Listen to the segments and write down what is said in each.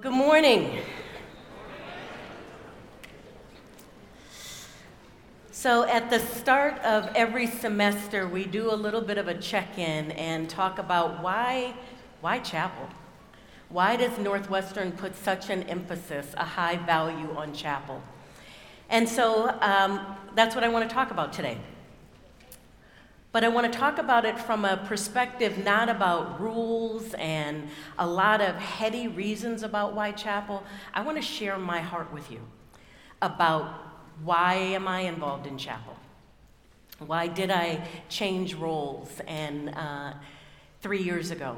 Good morning. So, at the start of every semester, we do a little bit of a check in and talk about why, why chapel? Why does Northwestern put such an emphasis, a high value on chapel? And so um, that's what I want to talk about today. But I want to talk about it from a perspective not about rules and a lot of heady reasons about why chapel. I want to share my heart with you about why am I involved in chapel? Why did I change roles and uh, three years ago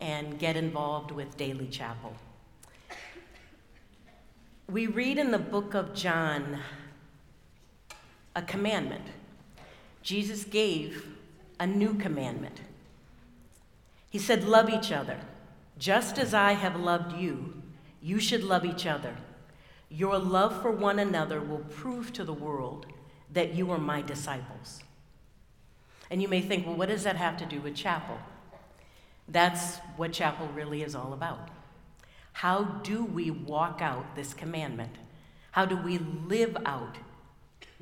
and get involved with Daily Chapel? We read in the book of John a commandment. Jesus gave a new commandment. He said, Love each other. Just as I have loved you, you should love each other. Your love for one another will prove to the world that you are my disciples. And you may think, well, what does that have to do with chapel? That's what chapel really is all about. How do we walk out this commandment? How do we live out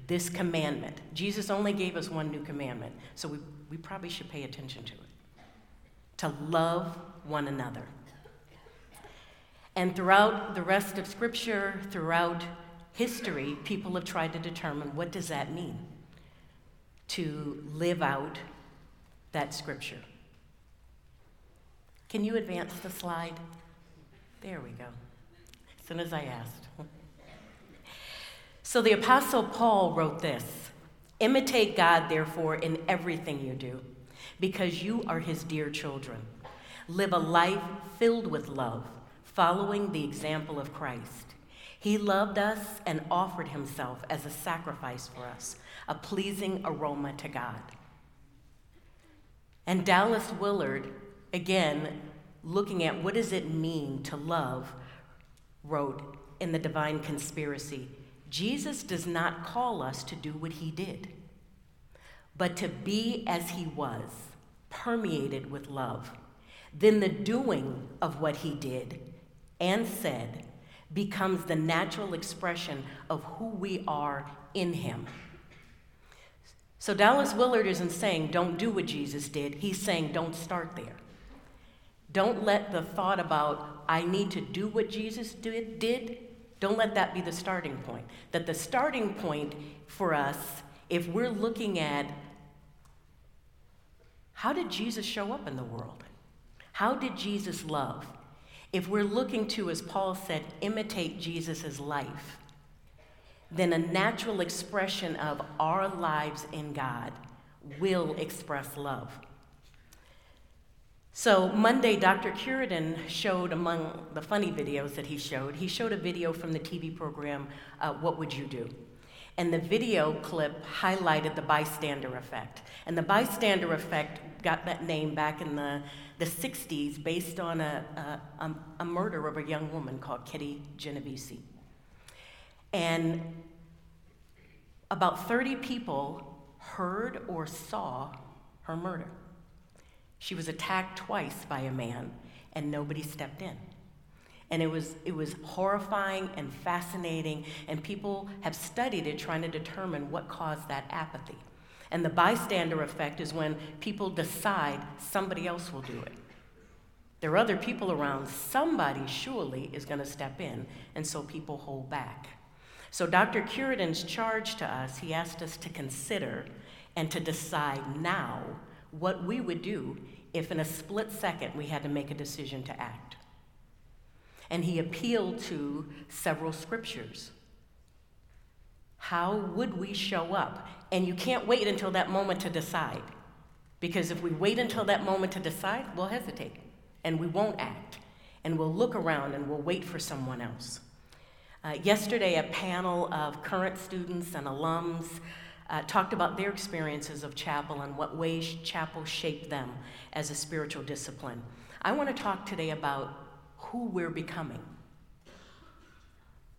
this commandment? Jesus only gave us one new commandment, so we we probably should pay attention to it to love one another. And throughout the rest of Scripture, throughout history, people have tried to determine what does that mean to live out that Scripture. Can you advance the slide? There we go. As soon as I asked. So the Apostle Paul wrote this Imitate God, therefore, in everything you do, because you are his dear children. Live a life filled with love, following the example of Christ. He loved us and offered himself as a sacrifice for us, a pleasing aroma to God. And Dallas Willard, again, looking at what does it mean to love, wrote in The Divine Conspiracy Jesus does not call us to do what he did, but to be as he was, permeated with love. Then the doing of what he did and said becomes the natural expression of who we are in him. So Dallas Willard isn't saying don't do what Jesus did, he's saying don't start there. Don't let the thought about I need to do what Jesus did, did don't let that be the starting point. That the starting point for us, if we're looking at how did Jesus show up in the world? How did Jesus love? If we're looking to, as Paul said, imitate Jesus' life, then a natural expression of our lives in God will express love. So, Monday, Dr. Curidan showed among the funny videos that he showed, he showed a video from the TV program, uh, What Would You Do? And the video clip highlighted the bystander effect. And the bystander effect got that name back in the, the 60s based on a, a, a murder of a young woman called Kitty Genovese. And about 30 people heard or saw her murder. She was attacked twice by a man, and nobody stepped in. And it was, it was horrifying and fascinating, and people have studied it trying to determine what caused that apathy. And the bystander effect is when people decide somebody else will do it. There are other people around, somebody surely is going to step in, and so people hold back. So, Dr. Curidan's charge to us, he asked us to consider and to decide now what we would do if in a split second we had to make a decision to act. And he appealed to several scriptures. How would we show up? And you can't wait until that moment to decide. Because if we wait until that moment to decide, we'll hesitate and we won't act. And we'll look around and we'll wait for someone else. Uh, yesterday, a panel of current students and alums uh, talked about their experiences of chapel and what ways chapel shaped them as a spiritual discipline. I want to talk today about who we're becoming.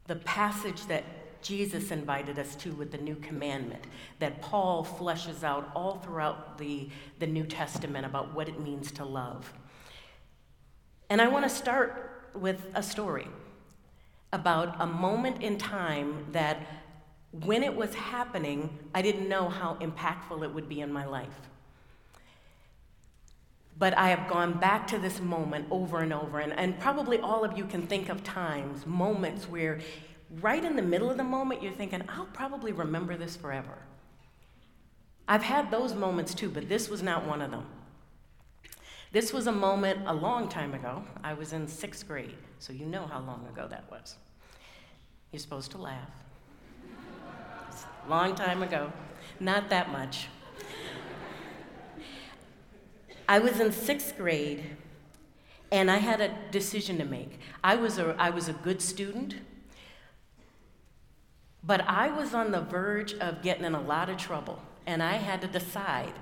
The passage that Jesus invited us to with the new commandment that Paul fleshes out all throughout the, the New Testament about what it means to love. And I want to start with a story. about a moment in time that when it was happening, I didn't know how impactful it would be in my life. But I have gone back to this moment over and over, and, and probably all of you can think of times, moments where right in the middle of the moment you're thinking, I'll probably remember this forever. I've had those moments too, but this was not one of them. This was a moment a long time ago. I was in sixth grade, so you know how long ago that was. You're supposed to laugh. long time ago. Not that much. I was in sixth grade, and I had a decision to make. I was a, I was a good student, but I was on the verge of getting in a lot of trouble, and I had to decide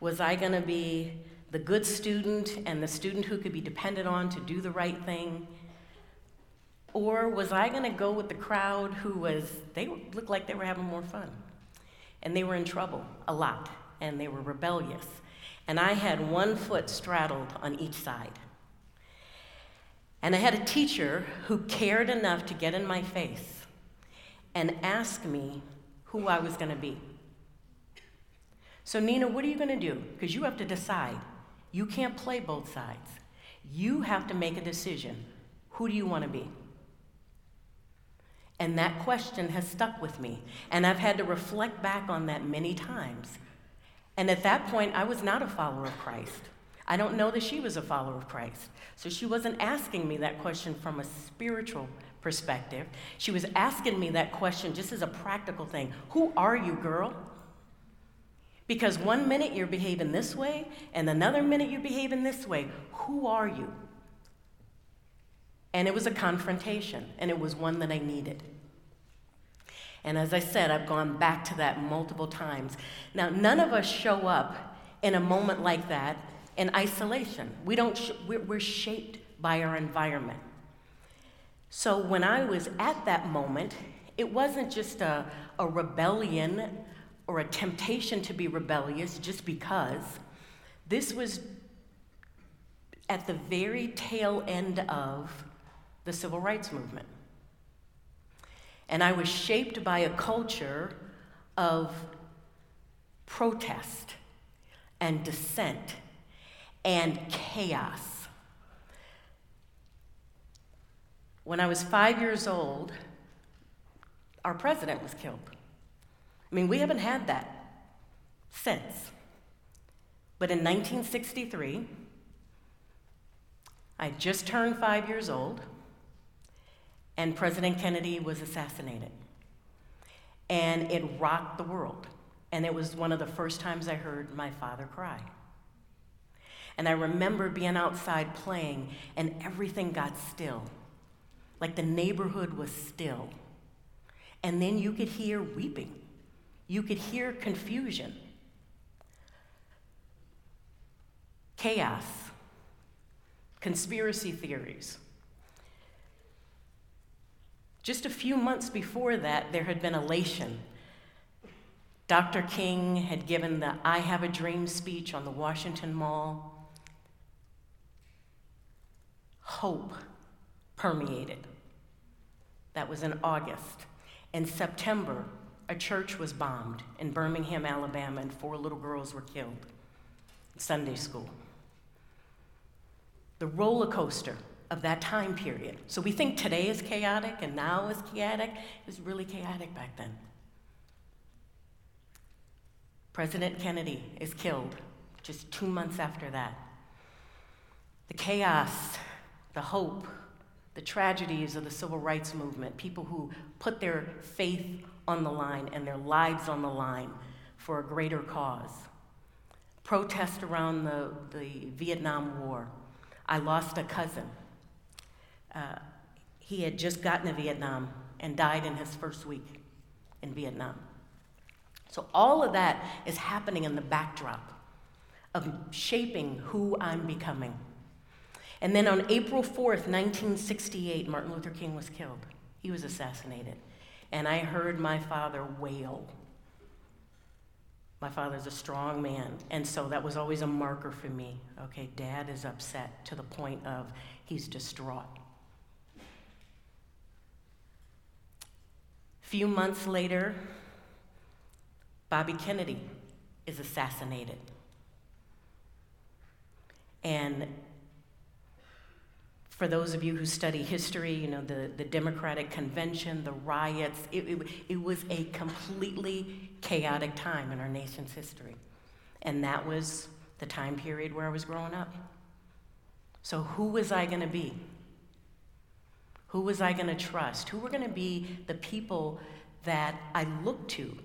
was I going to be the good student and the student who could be depended on to do the right thing? Or was I going to go with the crowd who was, they looked like they were having more fun? And they were in trouble a lot, and they were rebellious. And I had one foot straddled on each side. And I had a teacher who cared enough to get in my face and ask me who I was going to be. So, Nina, what are you going to do? Because you have to decide. You can't play both sides. You have to make a decision. Who do you want to be? And that question has stuck with me. And I've had to reflect back on that many times. And at that point, I was not a follower of Christ. I don't know that she was a follower of Christ. So she wasn't asking me that question from a spiritual perspective. She was asking me that question just as a practical thing Who are you, girl? Because one minute you're behaving this way, and another minute you're behaving this way. Who are you? And it was a confrontation, and it was one that I needed. And as I said, I've gone back to that multiple times. Now, none of us show up in a moment like that in isolation. We don't sh- we're, we're shaped by our environment. So when I was at that moment, it wasn't just a, a rebellion or a temptation to be rebellious just because. This was at the very tail end of the civil rights movement. And I was shaped by a culture of protest and dissent and chaos. When I was five years old, our president was killed. I mean, we haven't had that since. But in 1963, I just turned five years old, and President Kennedy was assassinated. And it rocked the world. And it was one of the first times I heard my father cry. And I remember being outside playing, and everything got still. Like the neighborhood was still. And then you could hear weeping you could hear confusion, chaos, conspiracy theories. Just a few months before that, there had been elation. Dr. King had given the I Have a Dream speech on the Washington Mall. Hope permeated. That was in August. In September, a church was bombed in Birmingham, Alabama, and four little girls were killed. Sunday school. The roller coaster of that time period. So we think today is chaotic and now is chaotic. It was really chaotic back then. President Kennedy is killed just two months after that. The chaos, the hope, the tragedies of the civil rights movement, people who put their faith on the line and their lives on the line for a greater cause. Protest around the, the Vietnam War. I lost a cousin. He had just gotten to Vietnam and died in his first week in Vietnam. So, all of that is happening in the backdrop of shaping who I'm becoming. And then on April 4th, 1968, Martin Luther King was killed. He was assassinated and I heard my father wail. My father's a strong man, and so that was always a marker for me. Okay, dad is upset to the point of he's distraught. Few months later, Bobby Kennedy is assassinated. And for those of you who study history, you know, the, the Democratic Convention, the riots, it, it, it was a completely chaotic time in our nation's history. And that was the time period where I was growing up. So, who was I going to be? Who was I going to trust? Who were going to be the people that I looked to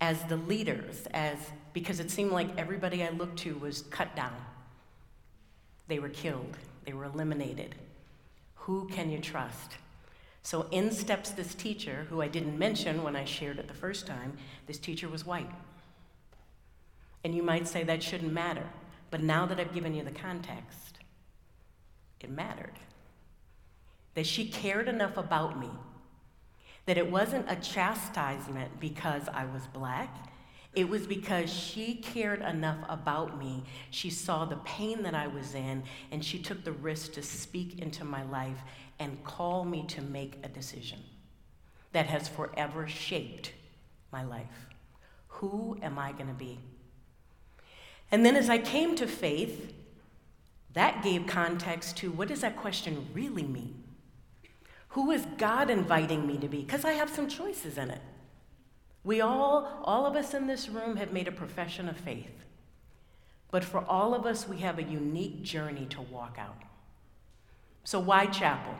as the leaders, as because it seemed like everybody I looked to was cut down. They were killed. They were eliminated. Who can you trust? So in steps this teacher, who I didn't mention when I shared it the first time. This teacher was white. And you might say that shouldn't matter. But now that I've given you the context, it mattered. That she cared enough about me that it wasn't a chastisement because I was black it was because she cared enough about me. She saw the pain that I was in, and she took the risk to speak into my life and call me to make a decision that has forever shaped my life. Who am I going to be? And then as I came to faith, that gave context to what does that question really mean? Who is God inviting me to be? Because I have some choices in it. We all, all of us in this room, have made a profession of faith. But for all of us, we have a unique journey to walk out. So, why chapel?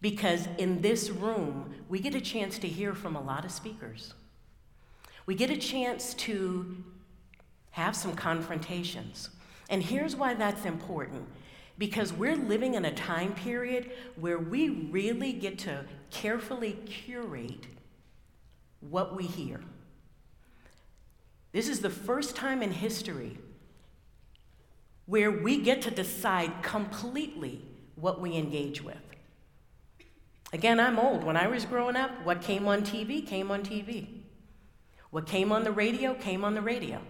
Because in this room, we get a chance to hear from a lot of speakers. We get a chance to have some confrontations. And here's why that's important because we're living in a time period where we really get to carefully curate what we hear. This is the first time in history where we get to decide completely what we engage with. Again, I'm old. When I was growing up, what came on TV came on TV. What came on the radio came on the radio.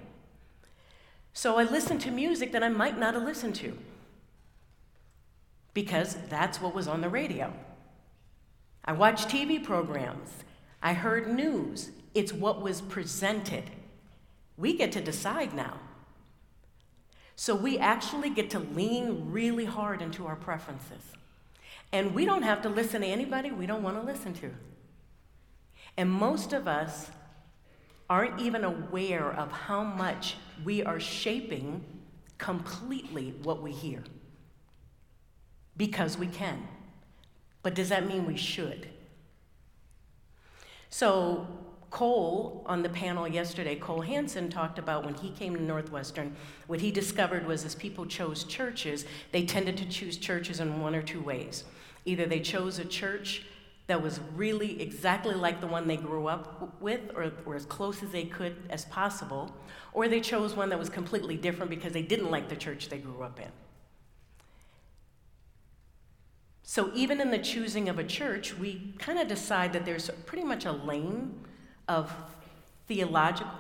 So I listened to music that I might not have listened to because that's what was on the radio. I watched TV programs. I heard news. It's what was presented. We get to decide now. So we actually get to lean really hard into our preferences. And we don't have to listen to anybody we don't want to listen to. And most of us aren't even aware of how much we are shaping completely what we hear because we can. But does that mean we should? So, Cole on the panel yesterday, Cole Hansen talked about when he came to Northwestern, what he discovered was as people chose churches, they tended to choose churches in one or two ways. Either they chose a church that was really exactly like the one they grew up with or, or as close as they could as possible, or they chose one that was completely different because they didn't like the church they grew up in. So even in the choosing of a church, we kind of decide that there's pretty much a lane of theological,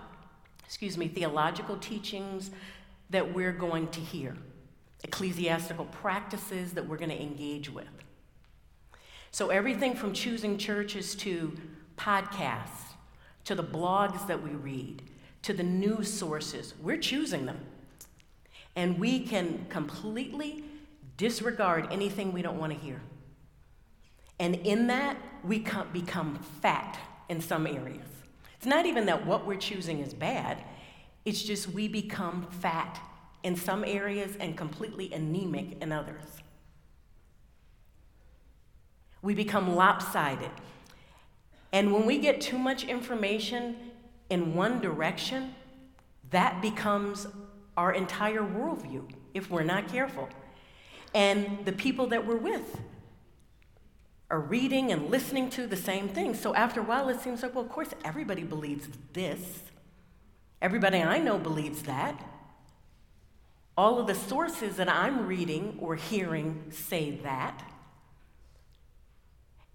excuse me, theological teachings that we're going to hear, ecclesiastical practices that we're going to engage with. So everything from choosing churches to podcasts, to the blogs that we read, to the news sources, we're choosing them. And we can completely disregard anything we don't want to hear. And in that, we become fat in some areas. It's not even that what we're choosing is bad, it's just we become fat in some areas and completely anemic in others. We become lopsided. And when we get too much information in one direction, that becomes our entire worldview if we're not careful and the people that we're with are reading and listening to the same thing. So after a while, it seems like, well, of course, everybody believes this. Everybody I know believes that. All of the sources that I'm reading or hearing say that.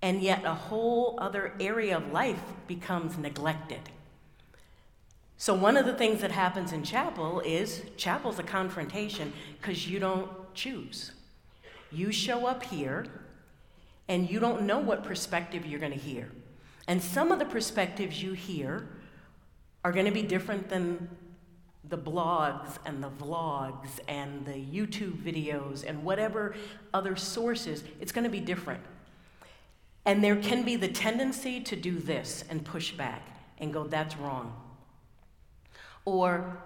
And yet, a whole other area of life becomes neglected. So, one of the things that happens in chapel is chapel's a confrontation because you don't choose. You show up here and you don't know what perspective you're going to hear. And some of the perspectives you hear are going to be different than the blogs and the vlogs and the YouTube videos and whatever other sources. It's going to be different. And there can be the tendency to do this and push back and go, that's wrong. Or,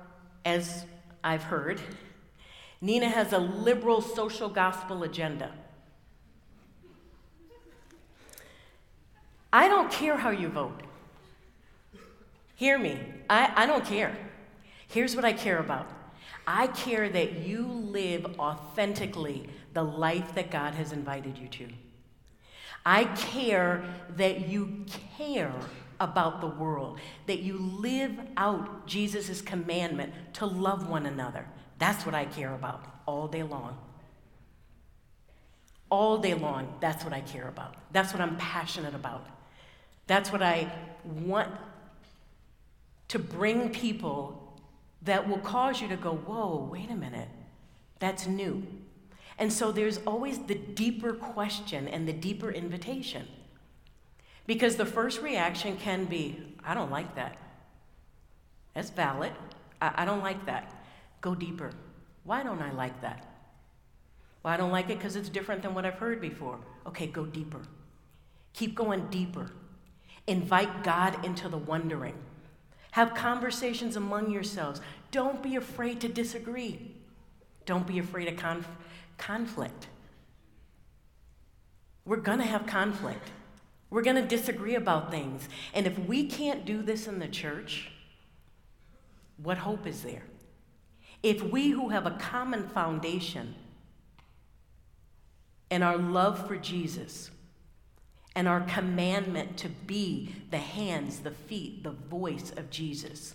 as I've heard, Nina has a liberal social gospel agenda. I don't care how you vote. Hear me. I, I don't care. Here's what I care about I care that you live authentically the life that God has invited you to. I care that you care about the world, that you live out Jesus' commandment to love one another. That's what I care about all day long. All day long, that's what I care about. That's what I'm passionate about. That's what I want to bring people that will cause you to go, whoa, wait a minute, that's new. And so there's always the deeper question and the deeper invitation. Because the first reaction can be, I don't like that. That's valid. I, I don't like that. Go deeper. Why don't I like that? Well, I don't like it because it's different than what I've heard before. Okay, go deeper. Keep going deeper. Invite God into the wondering. Have conversations among yourselves. Don't be afraid to disagree. Don't be afraid of conf- conflict. We're going to have conflict. We're going to disagree about things. And if we can't do this in the church, what hope is there? If we who have a common foundation and our love for Jesus and our commandment to be the hands, the feet, the voice of Jesus.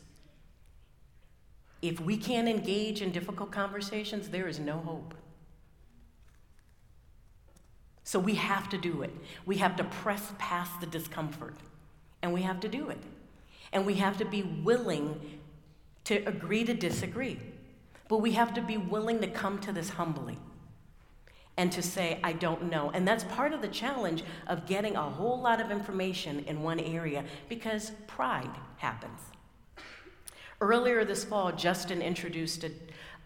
If we can't engage in difficult conversations, there is no hope. So we have to do it. We have to press past the discomfort, and we have to do it. And we have to be willing to agree to disagree. But we have to be willing to come to this humbly and to say, I don't know. And that's part of the challenge of getting a whole lot of information in one area because pride happens. Earlier this fall, Justin introduced a,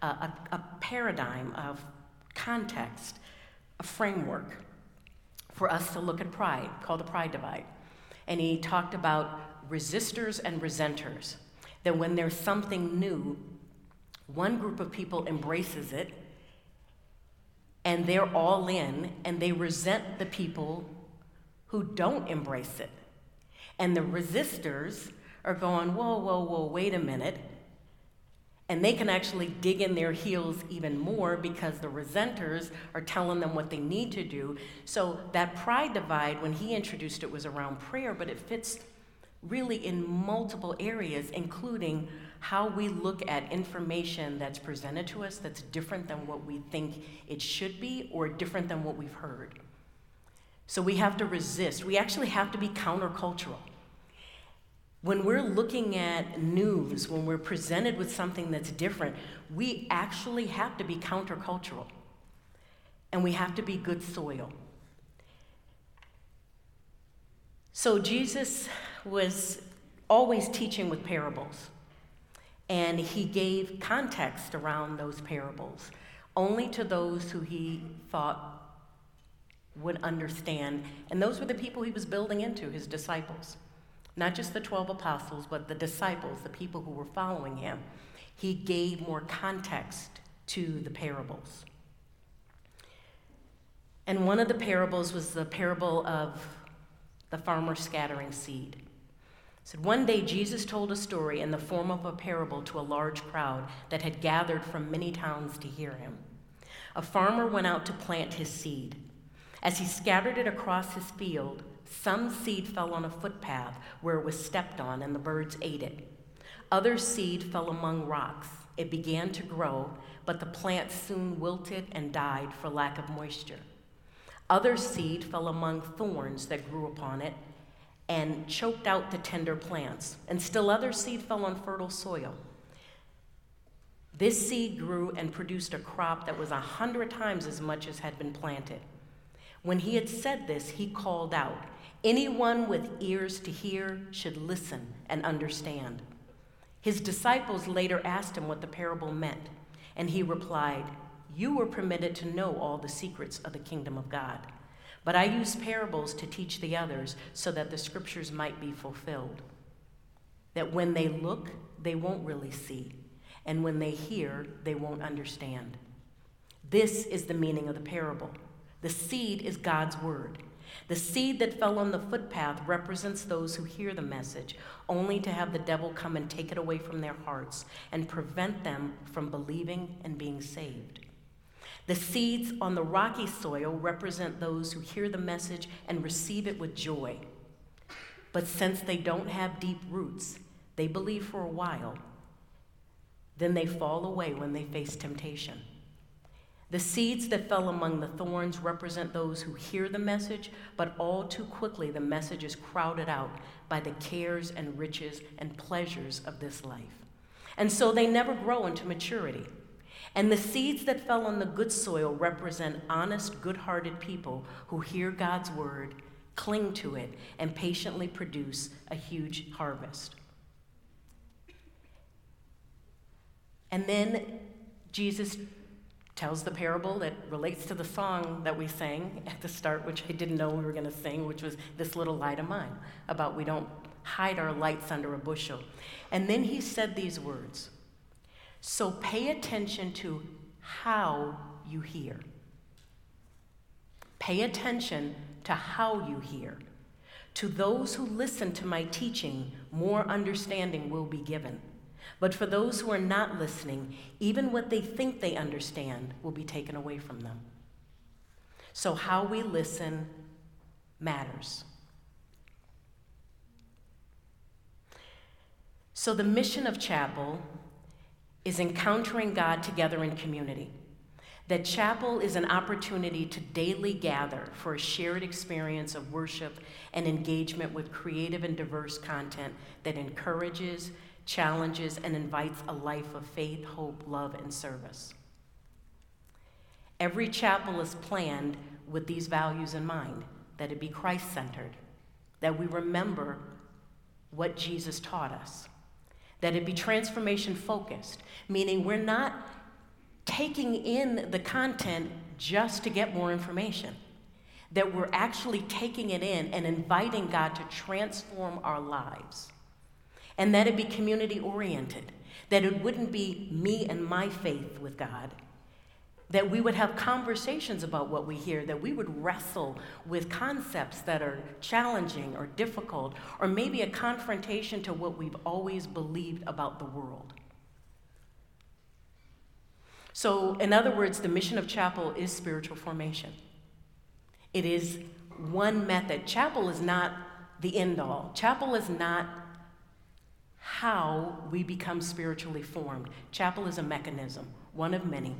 a, a paradigm of context, a framework for us to look at pride called the pride divide. And he talked about resistors and resenters. That when there's something new, one group of people embraces it and they're all in and they resent the people who don't embrace it. And the resistors are going, whoa, whoa, whoa, wait a minute. And they can actually dig in their heels even more because the resenters are telling them what they need to do. So that pride divide, when he introduced it, was around prayer, but it fits really in multiple areas, including how we look at information that's presented to us that's different than what we think it should be or different than what we've heard. So we have to resist. We actually have to be countercultural. When we're looking at news, when we're presented with something that's different, we actually have to be countercultural. And we have to be good soil. So Jesus was always teaching with parables. And he gave context around those parables only to those who he thought would understand. And those were the people he was building into, his disciples. Not just the 12 apostles, but the disciples, the people who were following him. He gave more context to the parables. And one of the parables was the parable of the farmer scattering seed said one day Jesus told a story in the form of a parable to a large crowd that had gathered from many towns to hear him. A farmer went out to plant his seed. As he scattered it across his field, some seed fell on a footpath where it was stepped on and the birds ate it. Other seed fell among rocks. It began to grow, but the plant soon wilted and died for lack of moisture. Other seed fell among thorns that grew upon it and choked out the tender plants, and still other seed fell on fertile soil. This seed grew and produced a crop that was a hundred times as much as had been planted. When he had said this, he called out, Anyone with ears to hear should listen and understand. His disciples later asked him what the parable meant, and he replied, You were permitted to know all the secrets of the kingdom of God. But I use parables to teach the others so that the scriptures might be fulfilled. That when they look, they won't really see, and when they hear, they won't understand. This is the meaning of the parable. The seed is God's word. The seed that fell on the footpath represents those who hear the message, only to have the devil come and take it away from their hearts and prevent them from believing and being saved. The seeds on the rocky soil represent those who hear the message and receive it with joy. But since they don't have deep roots, they believe for a while, then they fall away when they face temptation. The seeds that fell among the thorns represent those who hear the message, but all too quickly the message is crowded out by the cares and riches and pleasures of this life. And so they never grow into maturity. And the seeds that fell on the good soil represent honest, good hearted people who hear God's word, cling to it, and patiently produce a huge harvest. And then Jesus tells the parable that relates to the song that we sang at the start, which I didn't know we were going to sing, which was This Little Light of Mine, about we don't hide our lights under a bushel. And then he said these words So pay attention to how you hear. Pay attention to how you hear. To those who listen to my teaching, more understanding will be given. But for those who are not listening, even what they think they understand will be taken away from them. So, how we listen matters. So, the mission of chapel is encountering God together in community. That chapel is an opportunity to daily gather for a shared experience of worship and engagement with creative and diverse content that encourages, challenges, and invites a life of faith, hope, love, and service. Every chapel is planned with these values in mind that it be Christ centered, that we remember what Jesus taught us, that it be transformation focused, meaning we're not taking in the content just to get more information, that we're actually taking it in and inviting God to transform our lives and that it be community oriented, that it wouldn't be me and my faith with God, that we would have conversations about what we hear, that we would wrestle with concepts that are challenging or difficult, or maybe a confrontation to what we've always believed about the world. So, in other words, the mission of chapel is spiritual formation. It is one method. Chapel is not the end all, chapel is not how we become spiritually formed. Chapel is a mechanism, one of many,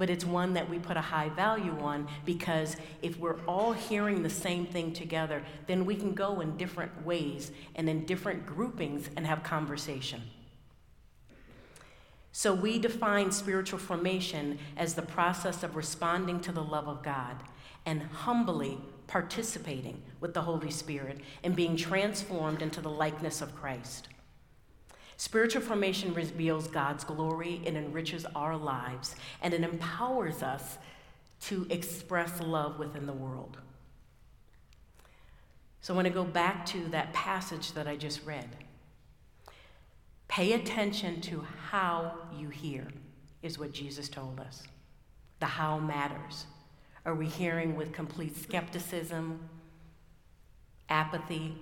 but it's one that we put a high value on because if we're all hearing the same thing together, then we can go in different ways and in different groupings and have conversation. So we define spiritual formation as the process of responding to the love of God and humbly participating with the Holy Spirit and being transformed into the likeness of Christ. Spiritual formation reveals God's glory, it enriches our lives, and it empowers us to express love within the world. So I want to go back to that passage that I just read. Pay attention to how you hear, is what Jesus told us. The how matters. Are we hearing with complete skepticism, apathy,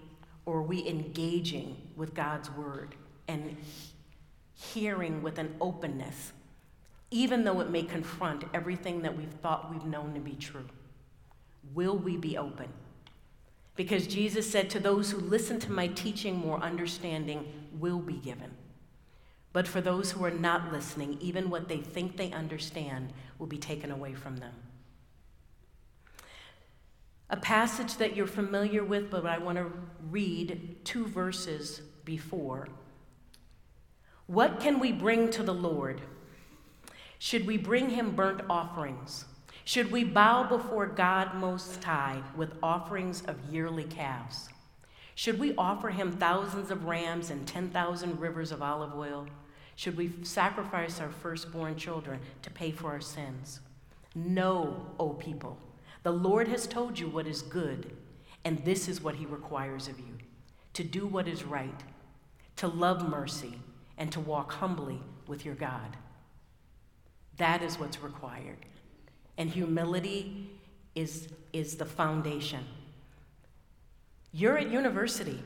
or are we engaging with God's word? And hearing with an openness, even though it may confront everything that we've thought we've known to be true. Will we be open? Because Jesus said, To those who listen to my teaching, more understanding will be given. But for those who are not listening, even what they think they understand will be taken away from them. A passage that you're familiar with, but I want to read two verses before what can we bring to the Lord? Should we bring him burnt offerings? Should we bow before God Most High with offerings of yearly calves? Should we offer him thousands of rams and 10,000 rivers of olive oil? Should we sacrifice our firstborn children to pay for our sins? No, O people. The Lord has told you what is good, and this is what he requires of you to do what is right, to love mercy, and to walk humbly with your God. That is what's required. And humility is, is the foundation. You're at university.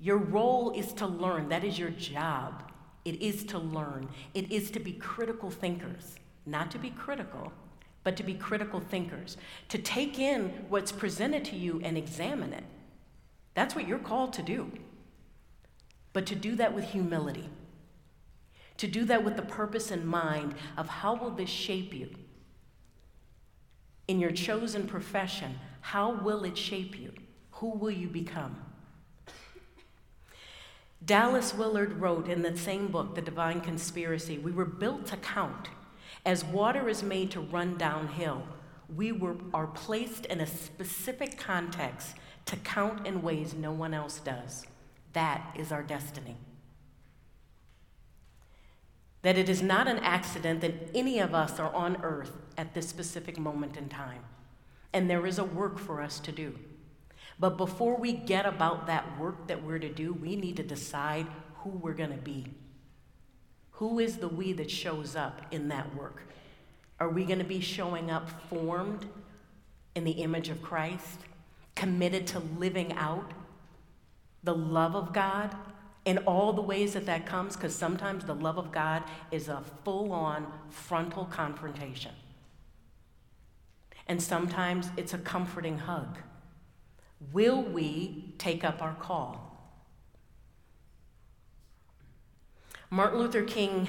Your role is to learn. That is your job. It is to learn. It is to be critical thinkers, not to be critical, but to be critical thinkers, to take in what's presented to you and examine it. That's what you're called to do. But to do that with humility, to do that with the purpose in mind of how will this shape you? In your chosen profession, how will it shape you? Who will you become? Dallas Willard wrote in that same book, The Divine Conspiracy, we were built to count. As water is made to run downhill, we were, are placed in a specific context to count in ways no one else does. That is our destiny. That it is not an accident that any of us are on earth at this specific moment in time. And there is a work for us to do. But before we get about that work that we're to do, we need to decide who we're going to be. Who is the we that shows up in that work? Are we going to be showing up formed in the image of Christ, committed to living out the love of God in all the ways that that comes? Because sometimes the love of God is a full on frontal confrontation. And sometimes it's a comforting hug. Will we take up our call? Martin Luther King,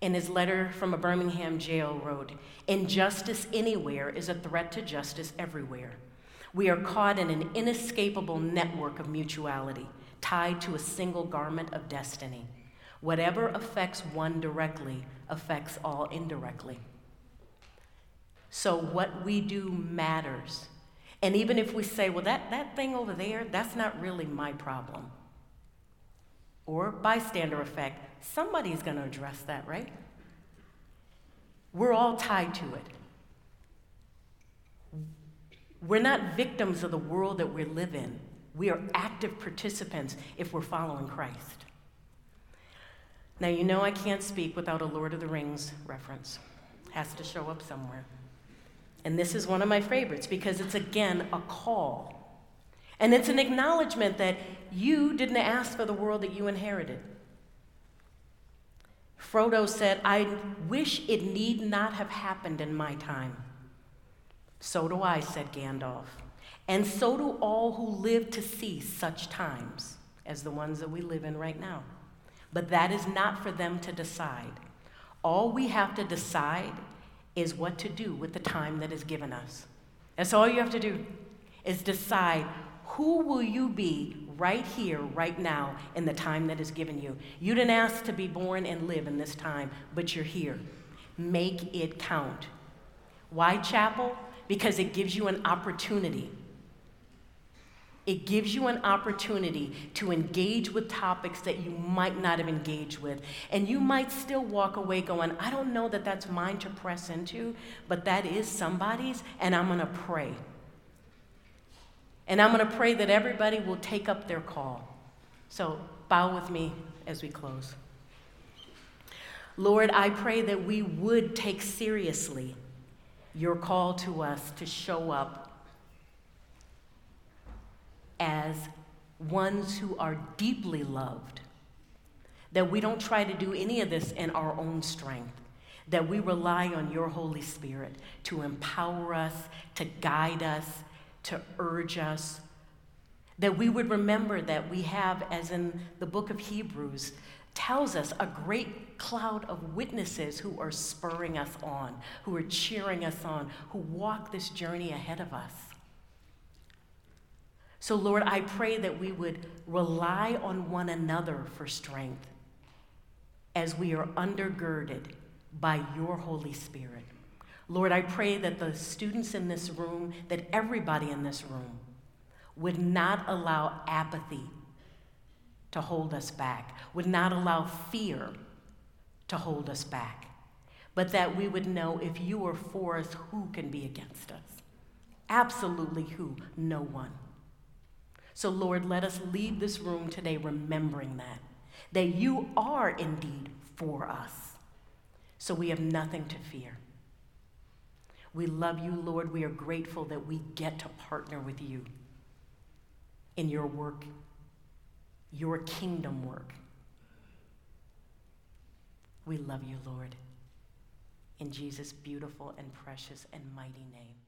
in his letter from a Birmingham jail, wrote Injustice anywhere is a threat to justice everywhere. We are caught in an inescapable network of mutuality, tied to a single garment of destiny. Whatever affects one directly affects all indirectly. So, what we do matters. And even if we say, well, that, that thing over there, that's not really my problem. Or bystander effect, somebody's going to address that, right? We're all tied to it. We're not victims of the world that we live in. We are active participants if we're following Christ. Now, you know I can't speak without a Lord of the Rings reference. Has to show up somewhere. And this is one of my favorites because it's again a call. And it's an acknowledgement that you didn't ask for the world that you inherited. Frodo said, I wish it need not have happened in my time. So do I, said Gandalf. And so do all who live to see such times as the ones that we live in right now. But that is not for them to decide. All we have to decide is what to do with the time that is given us. That's all you have to do is decide who will you be right here, right now, in the time that is given you. You didn't ask to be born and live in this time, but you're here. Make it count. Why chapel? Because it gives you an opportunity it gives you an opportunity to engage with topics that you might not have engaged with. And you might still walk away going, I don't know that that's mine to press into, but that is somebody's, and I'm going to pray. And I'm going to pray that everybody will take up their call. So bow with me as we close. Lord, I pray that we would take seriously your call to us to show up as ones who are deeply loved. That we don't try to do any of this in our own strength. That we rely on your Holy Spirit to empower us, to guide us, to urge us. That we would remember that we have, as in the book of Hebrews, tells us a great cloud of witnesses who are spurring us on, who are cheering us on, who walk this journey ahead of us. So, Lord, I pray that we would rely on one another for strength as we are undergirded by your Holy Spirit. Lord, I pray that the students in this room, that everybody in this room, would not allow apathy to hold us back, would not allow fear to hold us back, but that we would know if you are for us, who can be against us? Absolutely who? No one. So, Lord, let us leave this room today remembering that, that you are indeed for us. So we have nothing to fear. We love you, Lord. We are grateful that we get to partner with you in your work, your kingdom work. We love you, Lord. In Jesus' beautiful and precious and mighty name.